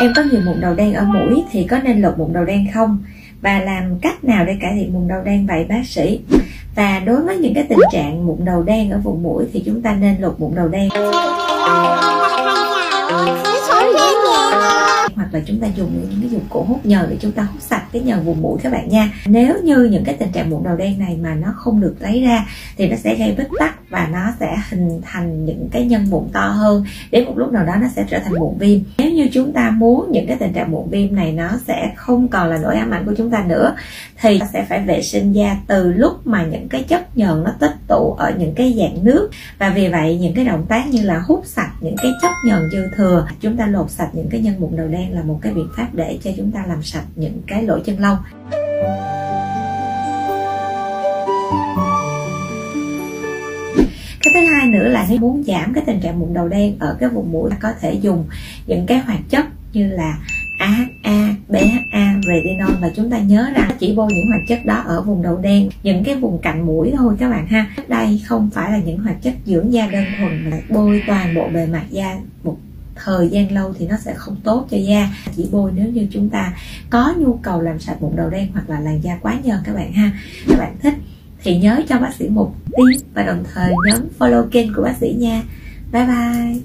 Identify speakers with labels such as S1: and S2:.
S1: em có nhiều mụn đầu đen ở mũi thì có nên lột mụn đầu đen không? Và làm cách nào để cải thiện mụn đầu đen vậy, bác sĩ? Và đối với những cái tình trạng mụn đầu đen ở vùng mũi thì chúng ta nên lột mụn đầu đen. Hoặc là chúng ta dùng những cái dụng cụ hút nhờn để chúng ta hút sạch cái nhờn vùng mũi các bạn nha. Nếu như những cái tình trạng mụn đầu đen này mà nó không được lấy ra thì nó sẽ gây bít tắc và nó sẽ hình thành những cái nhân mụn to hơn. Đến một lúc nào đó nó sẽ trở thành mụn viêm. Nếu như chúng ta muốn những cái tình trạng mụn viêm này nó sẽ không còn là nỗi ám ảnh của chúng ta nữa, thì sẽ phải vệ sinh da từ lúc mà những cái chất nhờn nó tích tụ ở những cái dạng nước. Và vì vậy, những cái động tác như là hút sạch những cái chất nhờn dư thừa, chúng ta lột sạch những cái nhân mụn đầu đen là một cái biện pháp để cho chúng ta làm sạch những cái lỗ chân lông. Thứ hai nữa là nếu muốn giảm cái tình trạng mụn đầu đen ở cái vùng mũi có thể dùng những cái hoạt chất như là AHA, BHA, retinol và chúng ta nhớ rằng chỉ bôi những hoạt chất đó ở vùng đầu đen, những cái vùng cạnh mũi thôi các bạn ha. Đây không phải là những hoạt chất dưỡng da đơn thuần mà bôi toàn bộ bề mặt da một thời gian lâu thì nó sẽ không tốt cho da chỉ bôi nếu như chúng ta có nhu cầu làm sạch mụn đầu đen hoặc là làn da quá nhờn các bạn ha các bạn thích thì nhớ cho bác sĩ một tim và đồng thời nhấn follow kênh của bác sĩ nha. Bye bye.